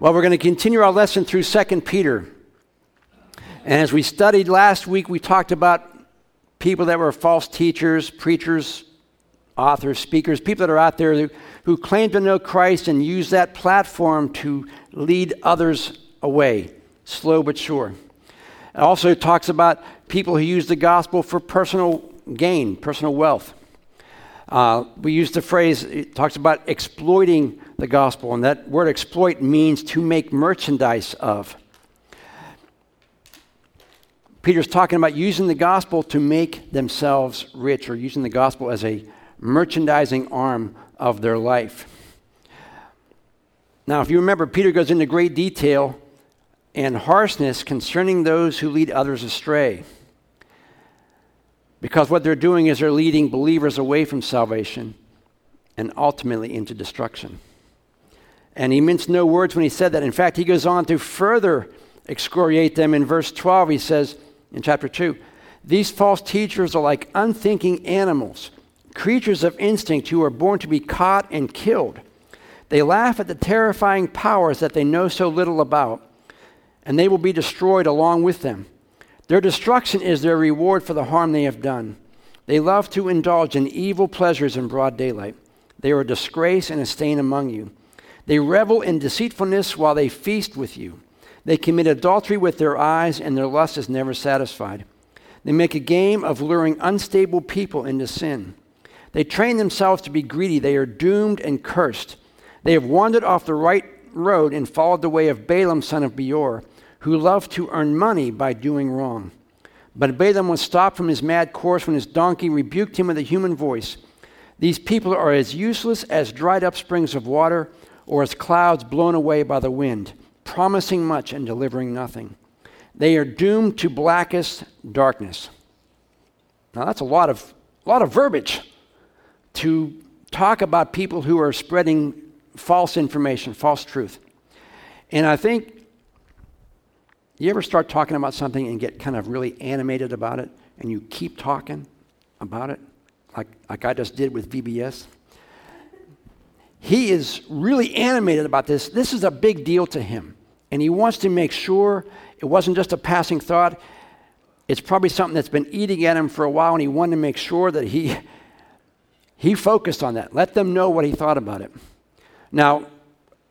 Well, we're going to continue our lesson through 2 Peter. And as we studied last week, we talked about people that were false teachers, preachers, authors, speakers, people that are out there who, claim to know Christ and use that platform to lead others away, slow but sure. It also talks about people who use the gospel for personal gain, personal wealth. Uh, we use the phrase, it talks about exploiting the gospel, and that word exploit means to make merchandise of. Peter's talking about using the gospel to make themselves rich, or using the gospel as a merchandising arm of their life. Now, if you remember, Peter goes into great detail and harshness concerning those who lead others astray. Because what they're doing is they're leading believers away from salvation and ultimately into destruction. And he minced no words when he said that. In fact, he goes on to further excoriate them in verse 12. He says in chapter 2 These false teachers are like unthinking animals, creatures of instinct who are born to be caught and killed. They laugh at the terrifying powers that they know so little about, and they will be destroyed along with them. Their destruction is their reward for the harm they have done. They love to indulge in evil pleasures in broad daylight. They are a disgrace and a stain among you. They revel in deceitfulness while they feast with you. They commit adultery with their eyes, and their lust is never satisfied. They make a game of luring unstable people into sin. They train themselves to be greedy. They are doomed and cursed. They have wandered off the right road and followed the way of Balaam, son of Beor who loved to earn money by doing wrong. But Balaam was stopped from his mad course when his donkey rebuked him with a human voice. These people are as useless as dried up springs of water or as clouds blown away by the wind, promising much and delivering nothing. They are doomed to blackest darkness. Now that's a lot of, a lot of verbiage to talk about people who are spreading false information, false truth. And I think you ever start talking about something and get kind of really animated about it and you keep talking about it, like, like I just did with VBS? He is really animated about this. This is a big deal to him. And he wants to make sure it wasn't just a passing thought. It's probably something that's been eating at him for a while, and he wanted to make sure that he, he focused on that. Let them know what he thought about it. Now,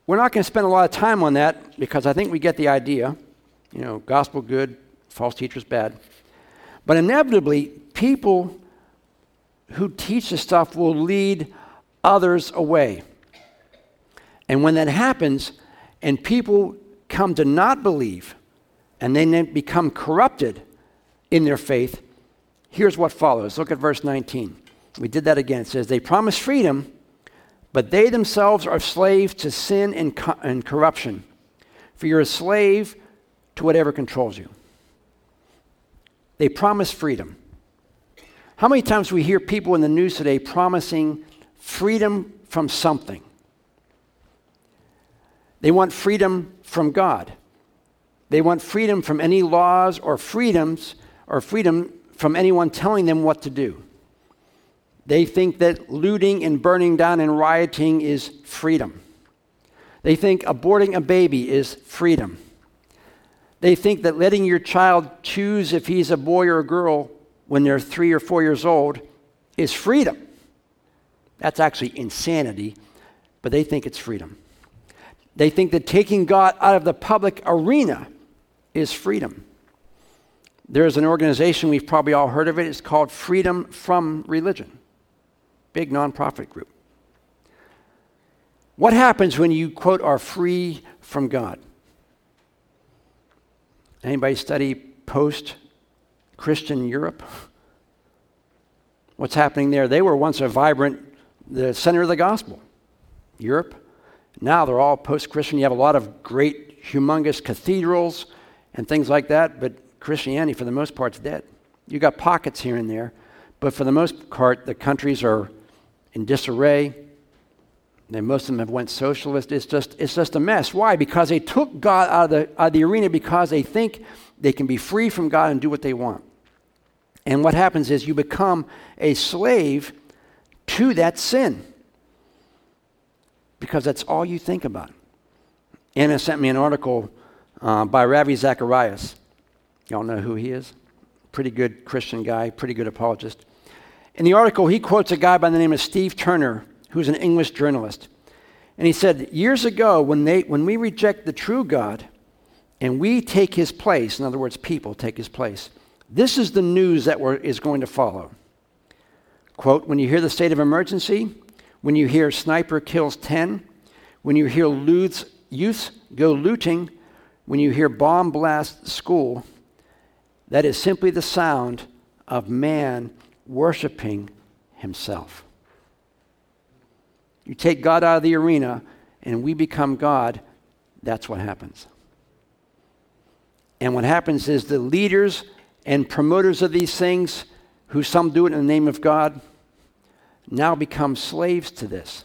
we're not going to spend a lot of time on that because I think we get the idea. You know, gospel good, false teachers bad. But inevitably, people who teach this stuff will lead others away. And when that happens, and people come to not believe, and then become corrupted in their faith, here's what follows. Look at verse 19. We did that again. It says, They promise freedom, but they themselves are slaves to sin and, co- and corruption. For you're a slave to whatever controls you. They promise freedom. How many times we hear people in the news today promising freedom from something? They want freedom from God. They want freedom from any laws or freedoms or freedom from anyone telling them what to do. They think that looting and burning down and rioting is freedom. They think aborting a baby is freedom. They think that letting your child choose if he's a boy or a girl when they're three or four years old is freedom. That's actually insanity, but they think it's freedom. They think that taking God out of the public arena is freedom. There's an organization, we've probably all heard of it, it's called Freedom from Religion. Big nonprofit group. What happens when you, quote, are free from God? Anybody study post Christian Europe? What's happening there? They were once a vibrant, the center of the gospel. Europe. Now they're all post Christian. You have a lot of great, humongous cathedrals and things like that, but Christianity, for the most part, is dead. You got pockets here and there, but for the most part, the countries are in disarray. And most of them have went socialist. It's just, it's just a mess. Why? Because they took God out of, the, out of the arena because they think they can be free from God and do what they want. And what happens is you become a slave to that sin because that's all you think about. Anna sent me an article uh, by Ravi Zacharias. Y'all know who he is? Pretty good Christian guy, pretty good apologist. In the article, he quotes a guy by the name of Steve Turner, who's an English journalist. And he said, Years ago, when, they, when we reject the true God and we take his place, in other words, people take his place, this is the news that is going to follow. Quote, when you hear the state of emergency, when you hear sniper kills 10, when you hear youths, go looting, when you hear bomb blast school, that is simply the sound of man worshiping himself. You take God out of the arena and we become God, that's what happens. And what happens is the leaders and promoters of these things, who some do it in the name of God, now become slaves to this.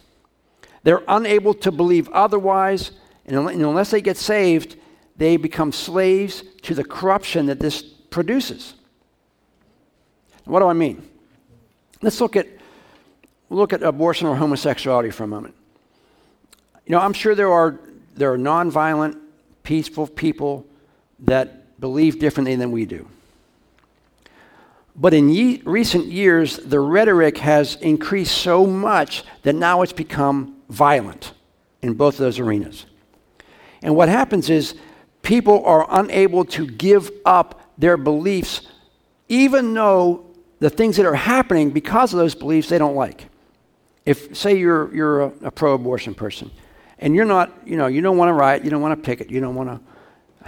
They're unable to believe otherwise, and unless they get saved, they become slaves to the corruption that this produces. What do I mean? Let's look at look at abortion or homosexuality for a moment. You know, I'm sure there are there are nonviolent, peaceful people that believe differently than we do. But in ye- recent years, the rhetoric has increased so much that now it's become violent in both of those arenas. And what happens is people are unable to give up their beliefs, even though the things that are happening because of those beliefs they don't like. If, say, you're, you're a, a pro abortion person, and you're not, you know, you don't want to riot, you don't want to picket, you don't want to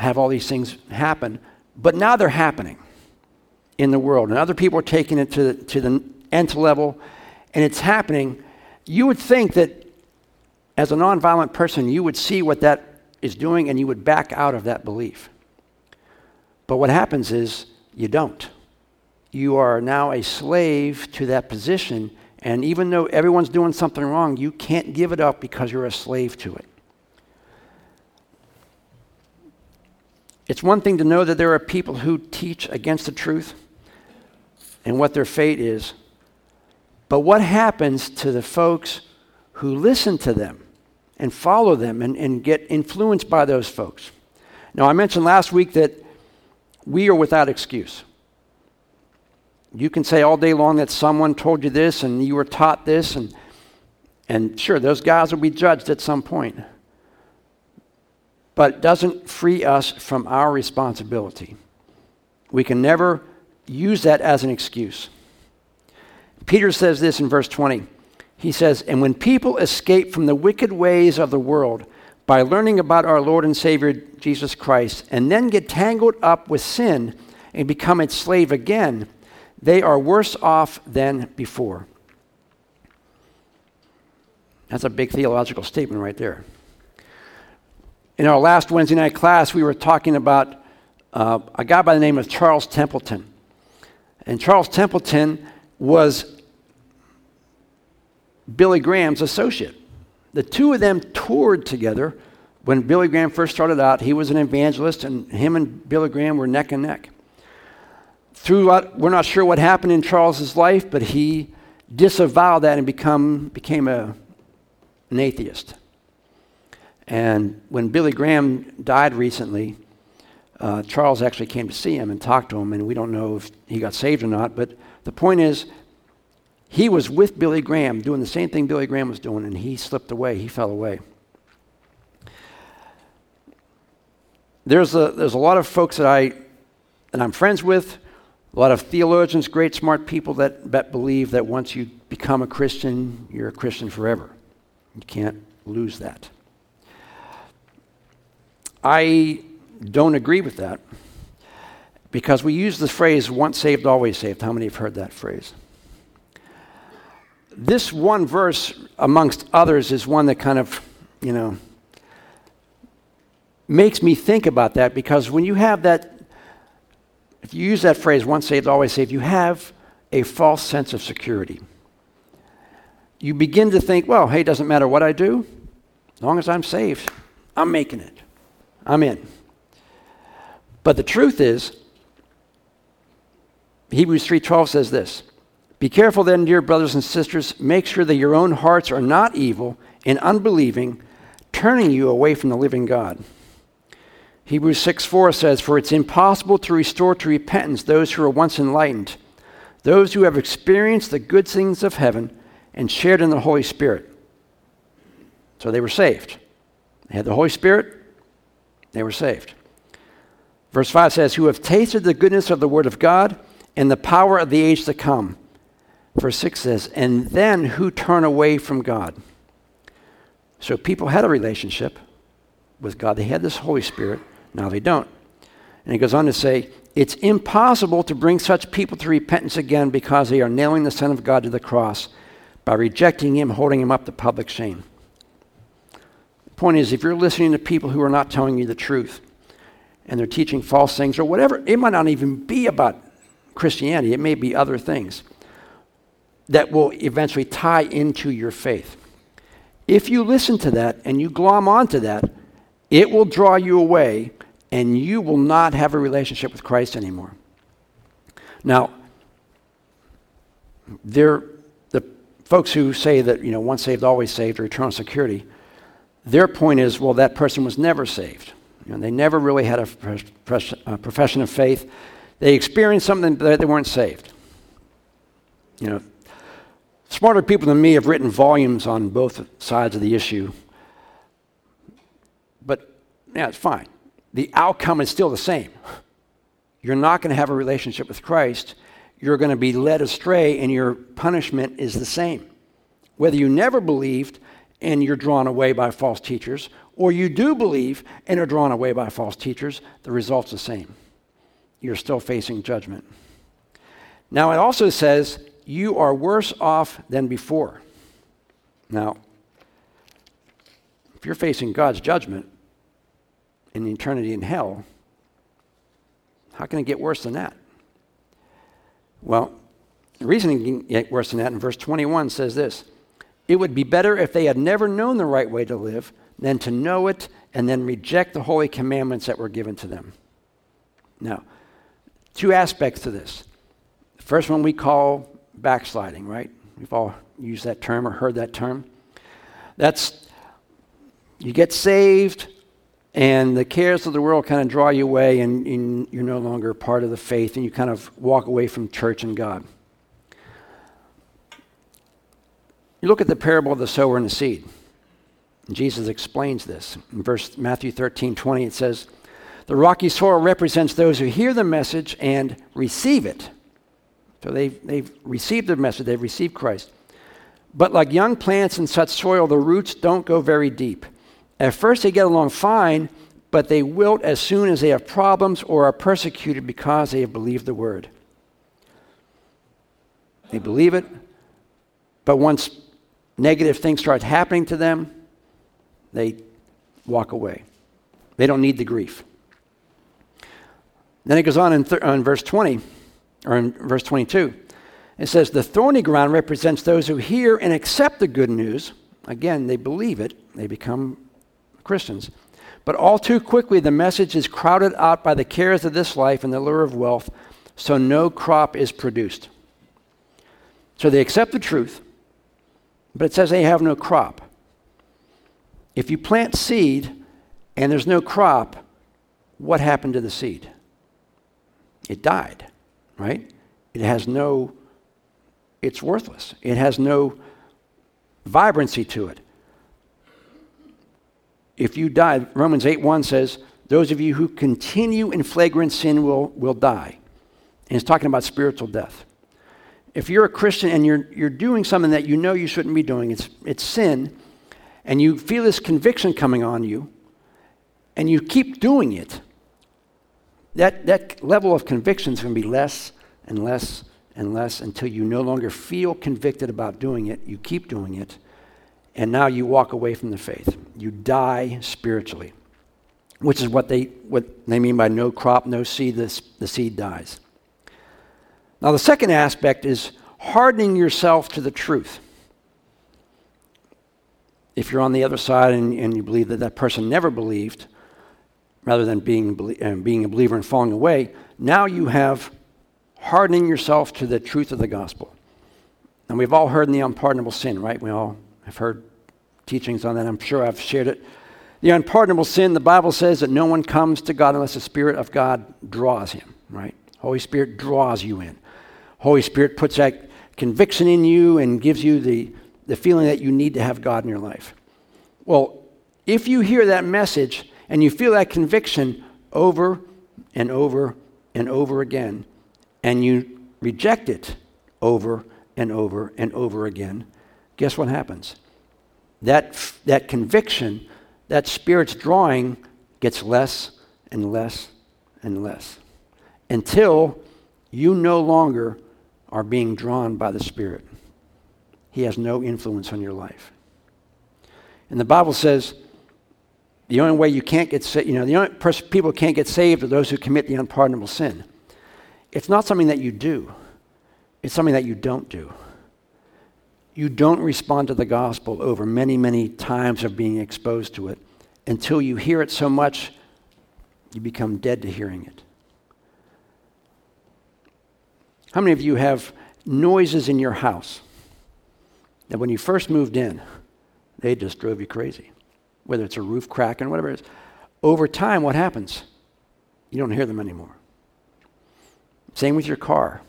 have all these things happen, but now they're happening in the world, and other people are taking it to the, to the nth level, and it's happening, you would think that as a nonviolent person, you would see what that is doing and you would back out of that belief. But what happens is you don't. You are now a slave to that position, and even though everyone's doing something wrong, you can't give it up because you're a slave to it. It's one thing to know that there are people who teach against the truth and what their fate is. But what happens to the folks who listen to them and follow them and, and get influenced by those folks? Now, I mentioned last week that we are without excuse. You can say all day long that someone told you this and you were taught this, and, and sure, those guys will be judged at some point. But it doesn't free us from our responsibility. We can never use that as an excuse. Peter says this in verse 20. He says, And when people escape from the wicked ways of the world by learning about our Lord and Savior Jesus Christ, and then get tangled up with sin and become its slave again, they are worse off than before. That's a big theological statement right there. In our last Wednesday night class, we were talking about uh, a guy by the name of Charles Templeton. And Charles Templeton was Billy Graham's associate. The two of them toured together when Billy Graham first started out. He was an evangelist, and him and Billy Graham were neck and neck. Throughout, we're not sure what happened in Charles's life, but he disavowed that and become, became a, an atheist. And when Billy Graham died recently, uh, Charles actually came to see him and talked to him, and we don't know if he got saved or not. But the point is, he was with Billy Graham doing the same thing Billy Graham was doing, and he slipped away. He fell away. There's a, there's a lot of folks that, I, that I'm friends with, a lot of theologians, great, smart people that, that believe that once you become a Christian, you're a Christian forever. You can't lose that. I don't agree with that because we use the phrase once saved, always saved. How many have heard that phrase? This one verse, amongst others, is one that kind of, you know, makes me think about that because when you have that, if you use that phrase, once saved, always saved, you have a false sense of security. You begin to think, well, hey, it doesn't matter what I do, as long as I'm saved, I'm making it. I'm in. But the truth is, Hebrews 3:12 says this: Be careful then, dear brothers and sisters, make sure that your own hearts are not evil and unbelieving turning you away from the living God. Hebrews 6 4 says, For it's impossible to restore to repentance those who were once enlightened, those who have experienced the good things of heaven and shared in the Holy Spirit. So they were saved. They had the Holy Spirit, they were saved. Verse 5 says, Who have tasted the goodness of the Word of God and the power of the age to come. Verse 6 says, And then who turn away from God. So people had a relationship with God, they had this Holy Spirit, now they don't. And he goes on to say, It's impossible to bring such people to repentance again because they are nailing the Son of God to the cross by rejecting Him, holding Him up to public shame. The point is, if you're listening to people who are not telling you the truth and they're teaching false things or whatever, it might not even be about Christianity, it may be other things that will eventually tie into your faith. If you listen to that and you glom onto that, it will draw you away and you will not have a relationship with Christ anymore. Now, the folks who say that, you know, once saved, always saved, or eternal security, their point is, well, that person was never saved. You know, they never really had a, a uh, profession of faith. They experienced something that they weren't saved. You know, smarter people than me have written volumes on both sides of the issue. But yeah, it's fine. The outcome is still the same. You're not going to have a relationship with Christ. You're going to be led astray, and your punishment is the same. Whether you never believed and you're drawn away by false teachers, or you do believe and are drawn away by false teachers, the result's the same. You're still facing judgment. Now, it also says you are worse off than before. Now, if you're facing God's judgment in eternity in hell, how can it get worse than that? Well, the reason it can get worse than that in verse 21 says this It would be better if they had never known the right way to live than to know it and then reject the holy commandments that were given to them. Now, two aspects to this. The first one we call backsliding, right? We've all used that term or heard that term. That's you get saved, and the cares of the world kind of draw you away, and, and, you're no longer part of the faith, and you kind of walk away from church and God. You look at the parable of the sower and the seed. Jesus explains this. In verse Matthew 13, 20, it says, The rocky soil represents those who hear the message and receive it so they've, they've received the message, they've received Christ. But like young plants in such soil, the roots don't go very deep. At first, they get along fine, but they wilt as soon as they have problems or are persecuted because they have believed the word. They believe it, but once negative things start happening to them, they walk away. They don't need the grief. Then it goes on in, th- in verse 20 or in verse 22. It says, The thorny ground represents those who hear and accept the good news. Again, they believe it, they become Christians. But all too quickly, the message is crowded out by the cares of this life and the lure of wealth, so no crop is produced. So they accept the truth, but it says they have no crop. If you plant seed and there's no crop, what happened to the seed? It died right? It has no, it's worthless. It has no vibrancy to it. If you die, Romans 8 1 says, those of you who continue in flagrant sin will, will die. And it's talking about spiritual death. If you're a Christian and you're, you're doing something that you know you shouldn't be doing, it's, it's sin, and you feel this conviction coming on you, and you keep doing it, that, that level of conviction is going to be less and less and less until you no longer feel convicted about doing it. You keep doing it, and now you walk away from the faith. You die spiritually, which is what they, what they mean by no crop, no seed, the, the seed dies. Now, the second aspect is hardening yourself to the truth. If you're on the other side and, and you believe that that person never believed, rather than being, being a believer and falling away, now you have hardening yourself to the truth of the gospel. And we've all heard in the unpardonable sin, right? We all have heard teachings on that. I'm sure I've shared it The unpardonable sin, the Bible says that no one comes to God unless the Spirit of God draws him, right? Holy Spirit draws you in. Holy Spirit puts that conviction in you and gives you the, the feeling that you need to have God in your life. Well, if you hear that message and you feel that conviction over and over and over again, and you reject it over and over and over again, guess what happens? That, that conviction, that Spirit's drawing, gets less and less and less until you no longer are being drawn by the Spirit. He has no influence on your life. And the Bible says the only way you can't get saved, you know, the only person people can't get saved are those who commit the unpardonable sin. It's not something that you do, it's something that you don't do. You don't respond to the gospel over many, many times of being exposed to it until you hear it so much you become dead to hearing it. How many of you have noises in your house that when you first moved in, they just drove you crazy? Whether it's a roof cracking, whatever it is. Over time, what happens? You don't hear them anymore. Same with your car.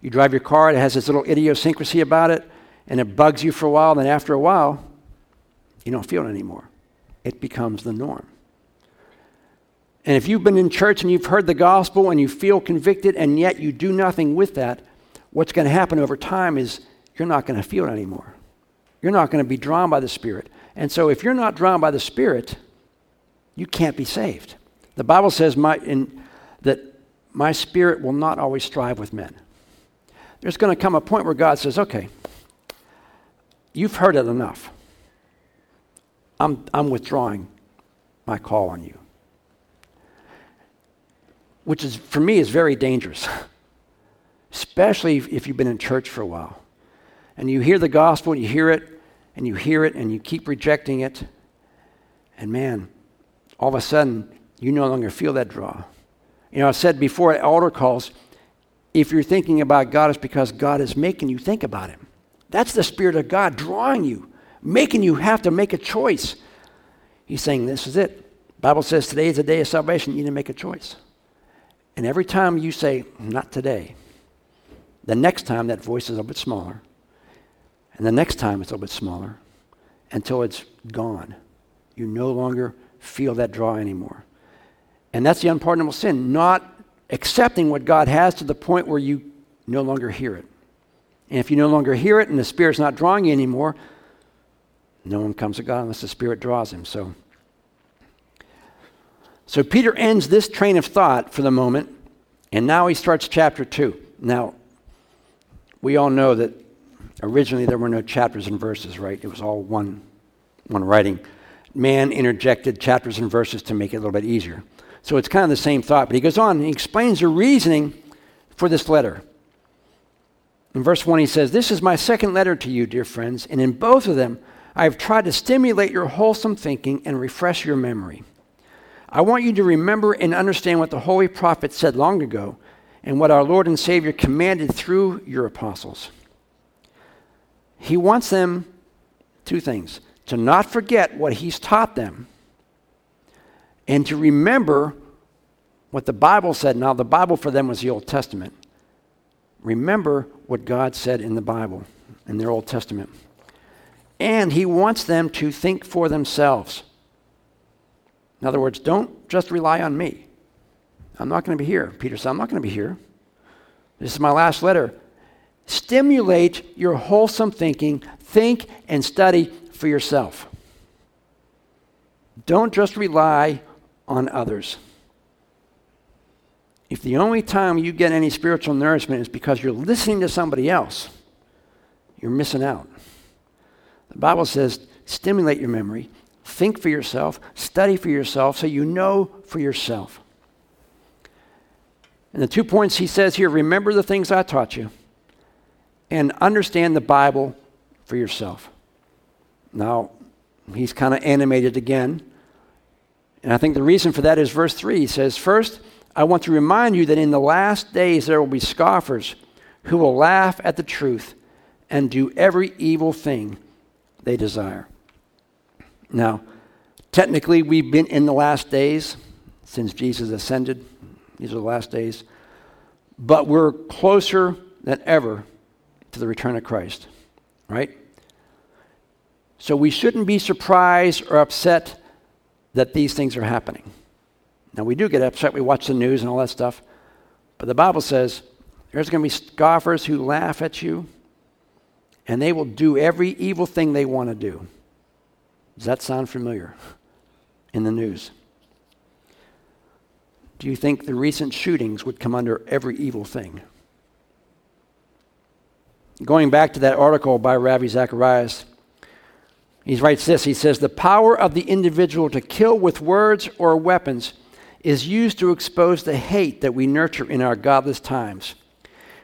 You drive your car, it has this little idiosyncrasy about it, and it bugs you for a while, then after a while, you don't feel it anymore. It becomes the norm. And if you've been in church and you've heard the gospel and you feel convicted and yet you do nothing with that, what's going to happen over time is you're not going to feel it anymore. You're not going to be drawn by the Spirit. And so if you're not drawn by the Spirit, you can't be saved. The Bible says my, in, that my spirit will not always strive with men. There's going to come a point where God says, okay, you've heard it enough. I'm, I'm withdrawing my call on you which is for me is very dangerous, especially if you've been in church for a while. And you hear the gospel, and you hear it, and you hear it, and you keep rejecting it. And man, all of a sudden, you no longer feel that draw. You know, I said before at altar calls, if you're thinking about God, it's because God is making you think about Him. That's the Spirit of God drawing you, making you have to make a choice. He's saying, This is it. Bible says today is the day of salvation. You need to make a choice. And every time you say, not today, the next time that voice is a bit smaller. And the next time it's a little bit smaller until it's gone. You no longer feel that draw anymore. And that's the unpardonable sin, not accepting what God has to the point where you no longer hear it. And if you no longer hear it and the Spirit's not drawing you anymore, no one comes to God unless the Spirit draws him. So so Peter ends this train of thought for the moment, and now he starts chapter 2. Now, we all know that originally there were no chapters and verses, right? It was all one, one writing. Man interjected chapters and verses to make it a little bit easier. So it's kind of the same thought, but he goes on and he explains the reasoning for this letter. In verse 1, he says, This is my second letter to you, dear friends, and in both of them, I have tried to stimulate your wholesome thinking and refresh your memory. I want you to remember and understand what the holy prophet said long ago and what our Lord and Savior commanded through your apostles. He wants them two things to not forget what he's taught them and to remember what the Bible said. Now, the Bible for them was the Old Testament. Remember what God said in the Bible, in their Old Testament. And he wants them to think for themselves. In other words, don't just rely on me. I'm not going to be here. Peter said, I'm not going to be here. This is my last letter. Stimulate your wholesome thinking. Think and study for yourself. Don't just rely on others. If the only time you get any spiritual nourishment is because you're listening to somebody else, you're missing out. The Bible says, stimulate your memory, Think for yourself, study for yourself, so you know for yourself. And the two points he says here remember the things I taught you, and understand the Bible for yourself. Now, he's kind of animated again. And I think the reason for that is verse 3. He says, First, I want to remind you that in the last days there will be scoffers who will laugh at the truth and do every evil thing they desire. Now, Technically, we've been in the last days since Jesus ascended. These are the last days. But we're closer than ever to the return of Christ, right? So we shouldn't be surprised or upset that these things are happening. Now, we do get upset. We watch the news and all that stuff. But the Bible says there's going to be scoffers who laugh at you, and they will do every evil thing they want to do. Does that sound familiar in the news? Do you think the recent shootings would come under every evil thing? Going back to that article by Ravi Zacharias, he writes this. He says, The power of the individual to kill with words or weapons is used to expose the hate that we nurture in our godless times.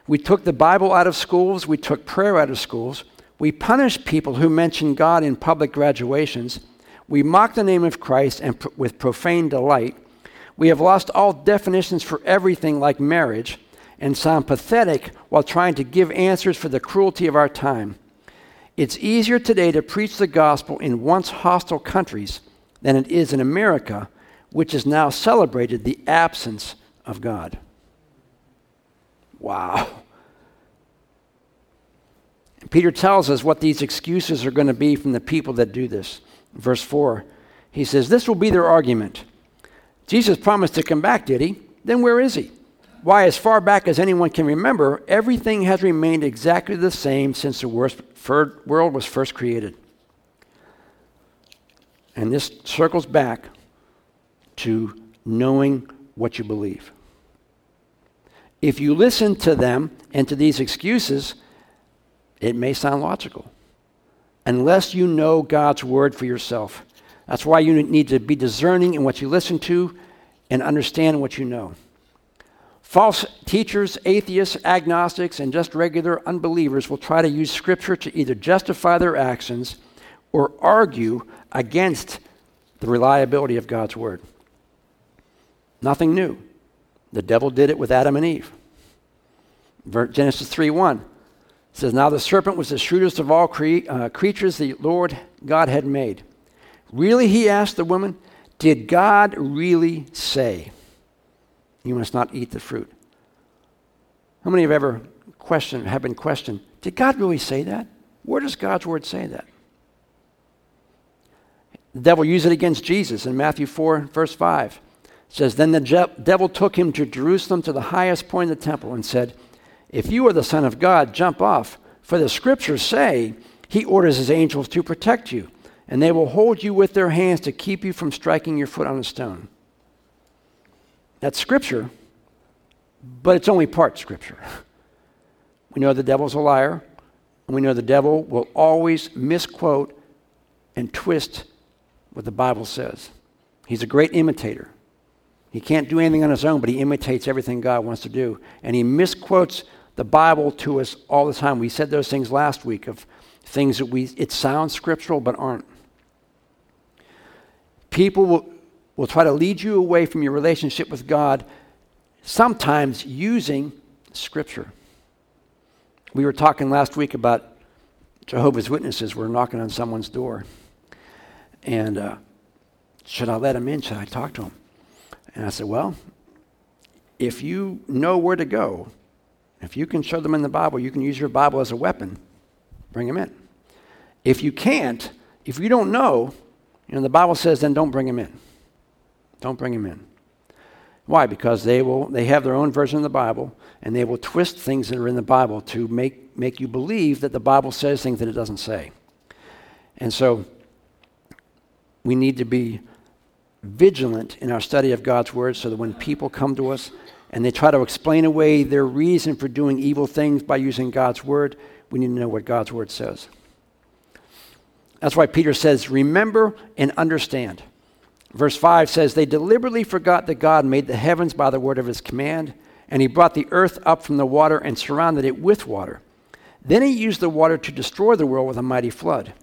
We took the Bible out of schools, we took prayer out of schools, we punish people who mention God in public graduations, we mock the name of Christ and pr- with profane delight. We have lost all definitions for everything like marriage and sound pathetic while trying to give answers for the cruelty of our time. It's easier today to preach the gospel in once hostile countries than it is in America, which has now celebrated the absence of God. Wow. Peter tells us what these excuses are going to be from the people that do this. Verse 4, he says, This will be their argument. Jesus promised to come back, did he? Then where is he? Why, as far back as anyone can remember, everything has remained exactly the same since the world was first created. And this circles back to knowing what you believe. If you listen to them and to these excuses, it may sound logical. Unless you know God's word for yourself. That's why you need to be discerning in what you listen to and understand what you know. False teachers, atheists, agnostics, and just regular unbelievers will try to use Scripture to either justify their actions or argue against the reliability of God's Word. Nothing new. The devil did it with Adam and Eve. Genesis 3 1 says, Now the serpent was the shrewdest of all cre- uh, creatures the Lord God had made. Really, he asked the woman, Did God really say, You must not eat the fruit? How many have ever questioned, have been questioned, Did God really say that? Where does God's word say that? The devil used it against Jesus in Matthew 4, verse 5 It says, Then the je- devil took him to Jerusalem to the highest point of the temple and said, If you are the Son of God, jump off. For the scriptures say, He orders His angels to protect you, and they will hold you with their hands to keep you from striking your foot on a stone. That's scripture, but it's only part scripture. We know the devil's a liar, and we know the devil will always misquote and twist what the Bible says. He's a great imitator. He can't do anything on his own, but he imitates everything God wants to do. And he misquotes the Bible to us all the time. We said those things last week of things that we, it sounds scriptural but aren't. People will, will try to lead you away from your relationship with God, sometimes using scripture. We were talking last week about Jehovah's Witnesses were knocking on someone's door. And uh, should I let them in? Should I talk to them? And I said, Well, if you know where to go, if you can show them in the Bible, you can use your Bible as a weapon, bring them in. If you can't, if you don't know, you know, the Bible says then don't bring them in. Don't bring them in. Why? Because they will they have their own version of the Bible and they will twist things that are in the Bible to make, make you believe that the Bible says things that it doesn't say. And so we need to be vigilant in our study of God's Word so that when people come to us and they try to explain away their reason for doing evil things by using God's Word, we need to know what God's Word says. That's why Peter says, Remember and understand. Verse 5 says, They deliberately forgot that God made the heavens by the word of his command, and he brought the earth up from the water and surrounded it with water. Then he used the water to destroy the world with a mighty flood.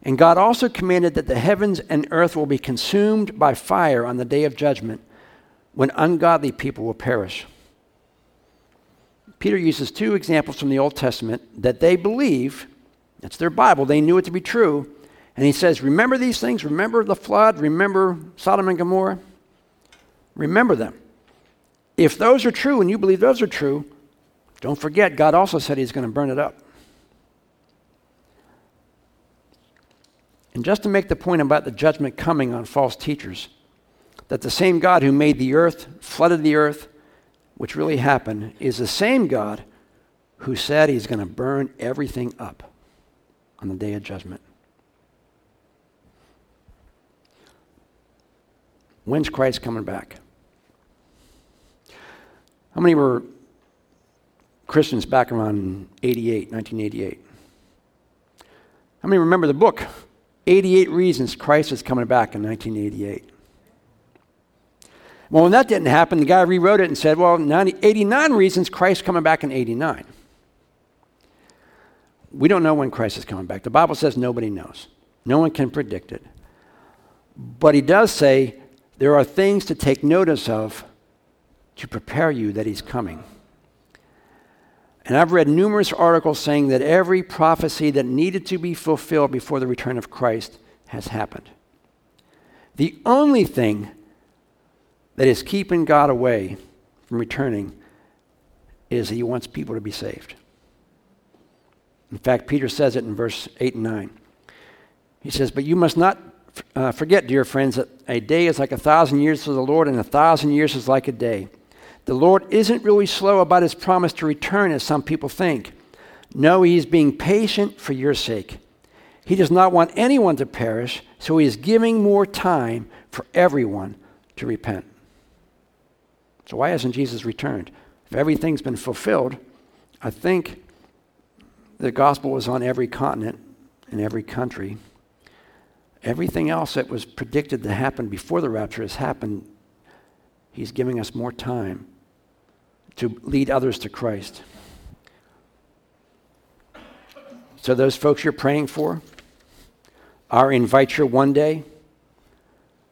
And God also commanded that the heavens and earth will be consumed by fire on the day of judgment when ungodly people will perish. Peter uses two examples from the Old Testament that they believe, that's their Bible, they knew it to be true, And he says, Remember these things? Remember the flood? Remember Sodom and Gomorrah? Remember them. If those are true and you believe those are true, don't forget, God also said he's going to burn it up. And just to make the point about the judgment coming on false teachers, that the same God who made the earth, flooded the earth, which really happened, is the same God who said he's going to burn everything up on the day of judgment. When's Christ coming back? How many were Christians back around 88, 1988? How many remember the book, 88 Reasons Christ is Coming Back in 1988? Well, when that didn't happen, the guy rewrote it and said, well, 90, 89 reasons Christ coming back in 89. We don't know when Christ is coming back. The Bible says nobody knows. No one can predict it. But he does say there are things to take notice of to prepare you that he's coming. And I've read numerous articles saying that every prophecy that needed to be fulfilled before the return of Christ has happened. The only thing that is keeping God away from returning is that he wants people to be saved. In fact, Peter says it in verse 8 and 9. He says, But you must not uh, forget, dear friends, that a day is like a thousand years to the Lord, and a thousand years is like a day. The Lord isn't really slow about his promise to return, as some people think. No, he is being patient for your sake. He does not want anyone to perish, so he is giving more time for everyone to repent. So, why hasn't Jesus returned? If everything's been fulfilled, I think the gospel was on every continent in every country. Everything else that was predicted to happen before the rapture has happened. He's giving us more time to lead others to Christ. So, those folks you're praying for, our invite your one day,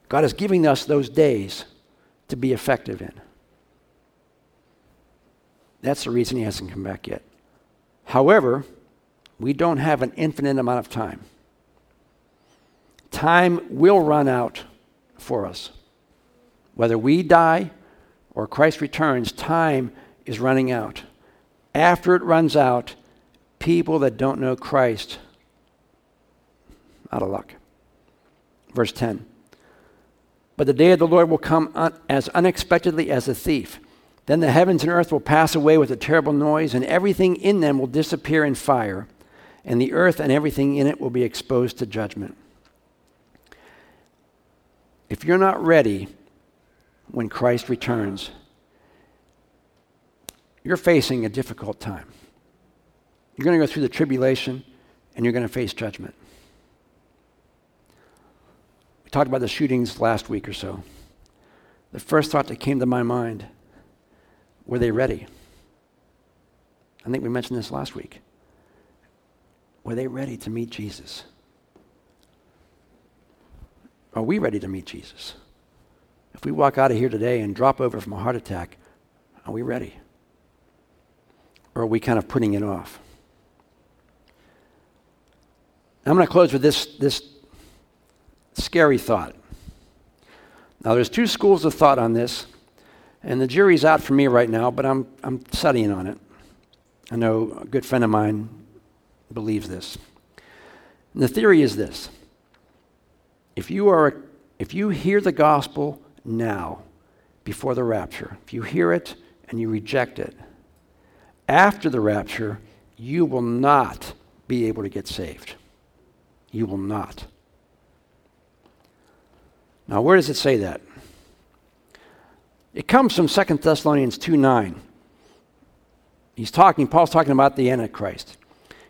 God is giving us those days to be effective in. That's the reason He hasn't come back yet. However, we don't have an infinite amount of time. Time will run out for us. Whether we die or Christ returns, time is running out. After it runs out, people that don't know Christ, out of luck. Verse 10 But the day of the Lord will come un- as unexpectedly as a thief. Then the heavens and earth will pass away with a terrible noise, and everything in them will disappear in fire, and the earth and everything in it will be exposed to judgment. If you're not ready when Christ returns, you're facing a difficult time. You're going to go through the tribulation and you're going to face judgment. We talked about the shootings last week or so. The first thought that came to my mind were they ready? I think we mentioned this last week. Were they ready to meet Jesus? Are we ready to meet Jesus? If we walk out of here today and drop over from a heart attack, are we ready? Or are we kind of putting it off? I'm going to close with this, this scary thought. Now, there's two schools of thought on this, and the jury's out for me right now, but I'm, I'm studying on it. I know a good friend of mine believes this. And the theory is this if you, are, if you hear the gospel now, before the rapture, if you hear it and you reject it, after the rapture, you will not be able to get saved. You will not. Now, where does it say that? It comes from 2 Thessalonians 2 9. He's talking, Paul's talking about the Antichrist.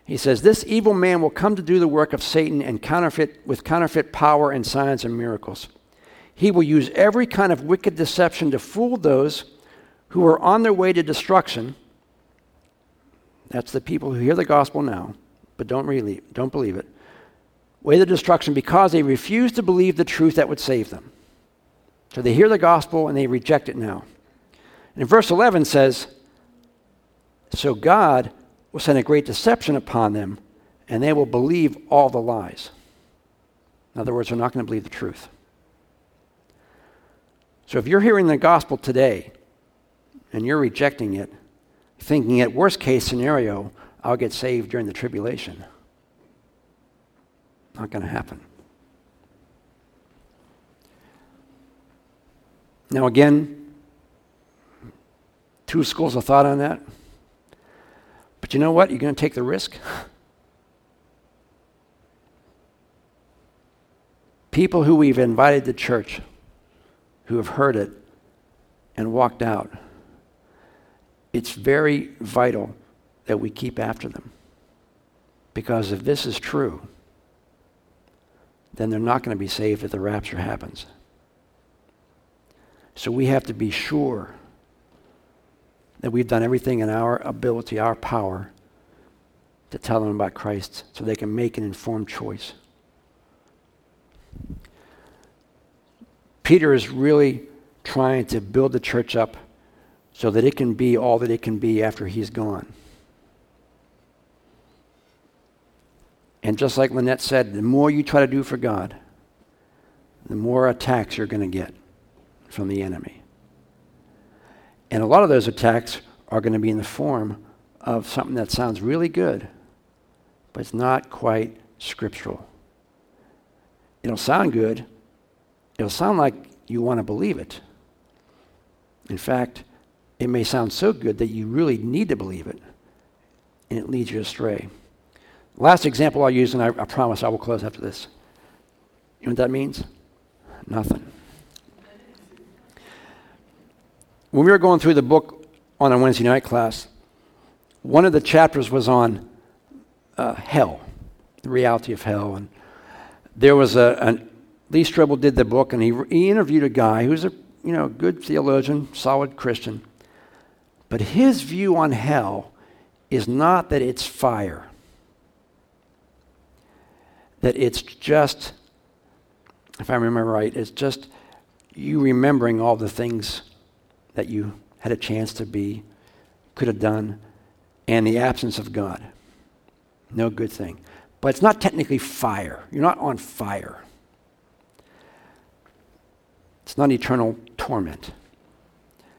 He says, This evil man will come to do the work of Satan and counterfeit with counterfeit power and signs and miracles. He will use every kind of wicked deception to fool those who are on their way to destruction that's the people who hear the gospel now, but don't really don't believe it. Way to destruction because they refuse to believe the truth that would save them. So they hear the gospel and they reject it now. And verse 11 says, So God will send a great deception upon them, and they will believe all the lies. In other words, they're not going to believe the truth. So if you're hearing the gospel today and you're rejecting it, thinking at worst case scenario, I'll get saved during the tribulation. Not going to happen. Now, again, two schools of thought on that. But you know what? You're going to take the risk. People who we've invited to church who have heard it and walked out, it's very vital that we keep after them. Because if this is true, then they're not going to be saved if the rapture happens. So we have to be sure that we've done everything in our ability, our power, to tell them about Christ so they can make an informed choice. Peter is really trying to build the church up so that it can be all that it can be after he's gone. And just like Lynette said, the more you try to do for God, the more attacks you're going to get from the enemy. And a lot of those attacks are going to be in the form of something that sounds really good, but it's not quite scriptural. It'll sound good, it'll sound like you want to believe it. In fact, it may sound so good that you really need to believe it, and it leads you astray. Last example I'll use, and I, I promise I will close after this. You know what that means? Nothing. When we were going through the book on a Wednesday night class, one of the chapters was on uh, hell, the reality of hell. And there was a, an, Lee Strobel did the book, and he, he interviewed a guy who's a you know good theologian, solid Christian. But his view on hell is not that it's fire that it's just, if I remember right, it's just you remembering all the things that you had a chance to be, could have done, and the absence of God. No good thing. But it's not technically fire. You're not on fire. It's not eternal torment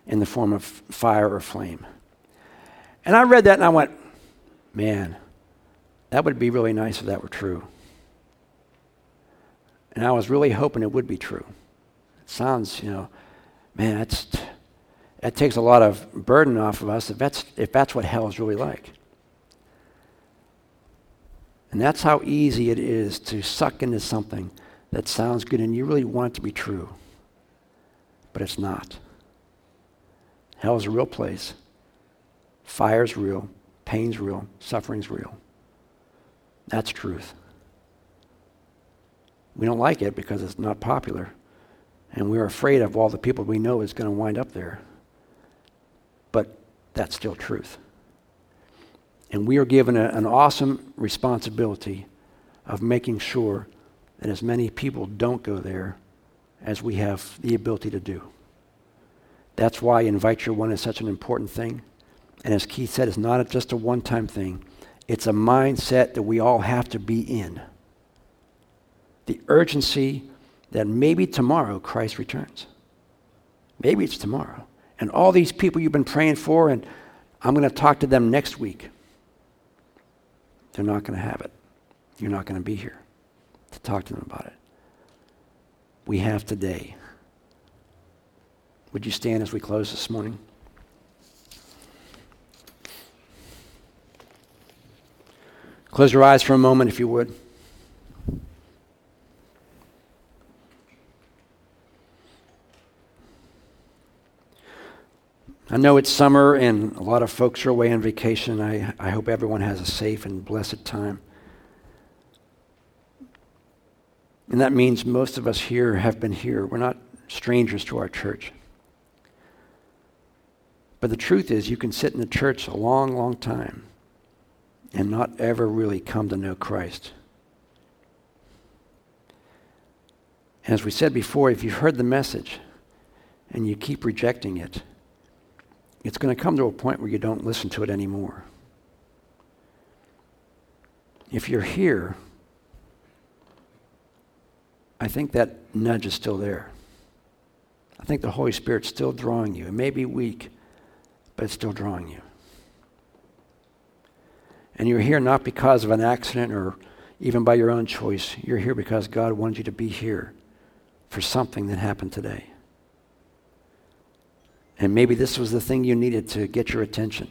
in the form of fire or flame. And I read that and I went, man, that would be really nice if that were true. And I was really hoping it would be true. It sounds, you know, man, that's, that takes a lot of burden off of us if that's, if that's what hell is really like. And that's how easy it is to suck into something that sounds good and you really want it to be true. But it's not. Hell is a real place. Fire's real. Pain's real. Suffering's real. That's truth. We don't like it because it's not popular. And we're afraid of all the people we know is going to wind up there. That's still truth. And we are given a, an awesome responsibility of making sure that as many people don't go there as we have the ability to do. That's why Invite Your One is such an important thing. And as Keith said, it's not just a one time thing, it's a mindset that we all have to be in the urgency that maybe tomorrow Christ returns. Maybe it's tomorrow. And all these people you've been praying for, and I'm going to talk to them next week. They're not going to have it. You're not going to be here to talk to them about it. We have today. Would you stand as we close this morning? Close your eyes for a moment, if you would. I know it's summer and a lot of folks are away on vacation. I, I hope everyone has a safe and blessed time. And that means most of us here have been here. We're not strangers to our church. But the truth is, you can sit in the church a long, long time and not ever really come to know Christ. And as we said before, if you've heard the message and you keep rejecting it, it's going to come to a point where you don't listen to it anymore. If you're here I think that nudge is still there. I think the Holy Spirit's still drawing you. It may be weak, but it's still drawing you. And you're here not because of an accident or even by your own choice. You're here because God wanted you to be here for something that happened today. And maybe this was the thing you needed to get your attention.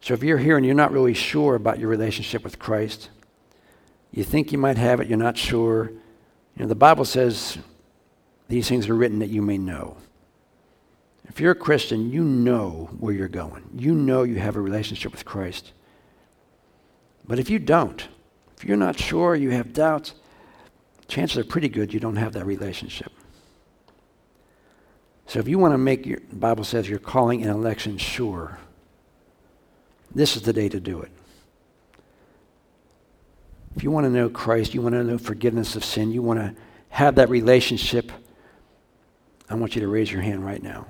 So if you're here and you're not really sure about your relationship with Christ, you think you might have it, you're not sure. You know, the Bible says these things are written that you may know. If you're a Christian, you know where you're going. You know you have a relationship with Christ. But if you don't, if you're not sure, you have doubts, chances are pretty good you don't have that relationship. So if you want to make your, Bible says your calling and election sure, this is the day to do it. If you want to know Christ, you want to know forgiveness of sin, you want to have that relationship, I want you to raise your hand right now.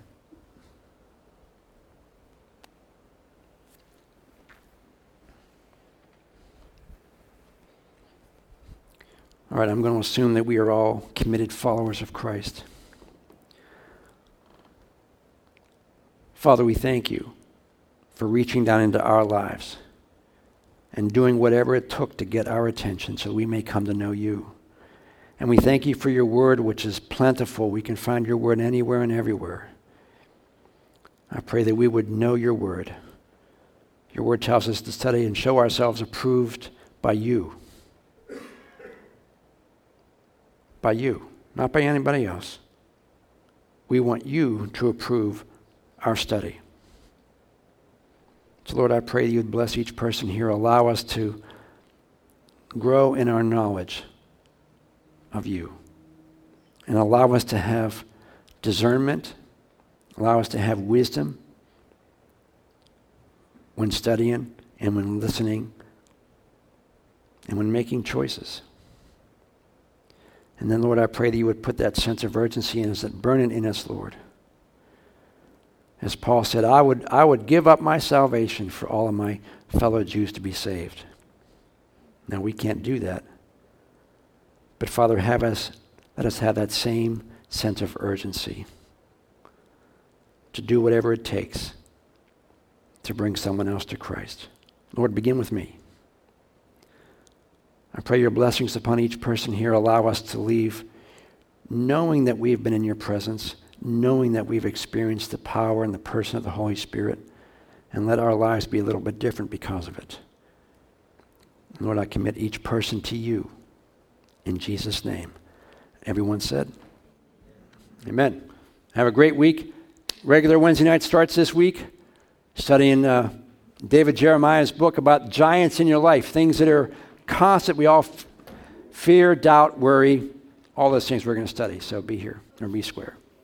All right, I'm going to assume that we are all committed followers of Christ. Father, we thank you for reaching down into our lives and doing whatever it took to get our attention so we may come to know you. And we thank you for your word, which is plentiful. We can find your word anywhere and everywhere. I pray that we would know your word. Your word tells us to study and show ourselves approved by you. by you, not by anybody else. We want you to approve our study. So, Lord, I pray that you would bless each person here. Allow us to grow in our knowledge of you. And allow us to have discernment. Allow us to have wisdom when studying and when listening and when making choices. And then, Lord, I pray that you would put that sense of urgency in us, that burning in us, Lord. As Paul said, I would, I would give up my salvation for all of my fellow Jews to be saved. Now, we can't do that. But, Father, have us, let us have that same sense of urgency to do whatever it takes to bring someone else to Christ. Lord, begin with me. I pray your blessings upon each person here. Allow us to leave knowing that we've been in your presence, knowing that we've experienced the power and the person of the Holy Spirit, and let our lives be a little bit different because of it. Lord, I commit each person to you in Jesus' name. Everyone said, Amen. Have a great week. Regular Wednesday night starts this week, studying uh, David Jeremiah's book about giants in your life, things that are constant, we all f- fear, doubt, worry, all those things we're going to study. So be here or be square.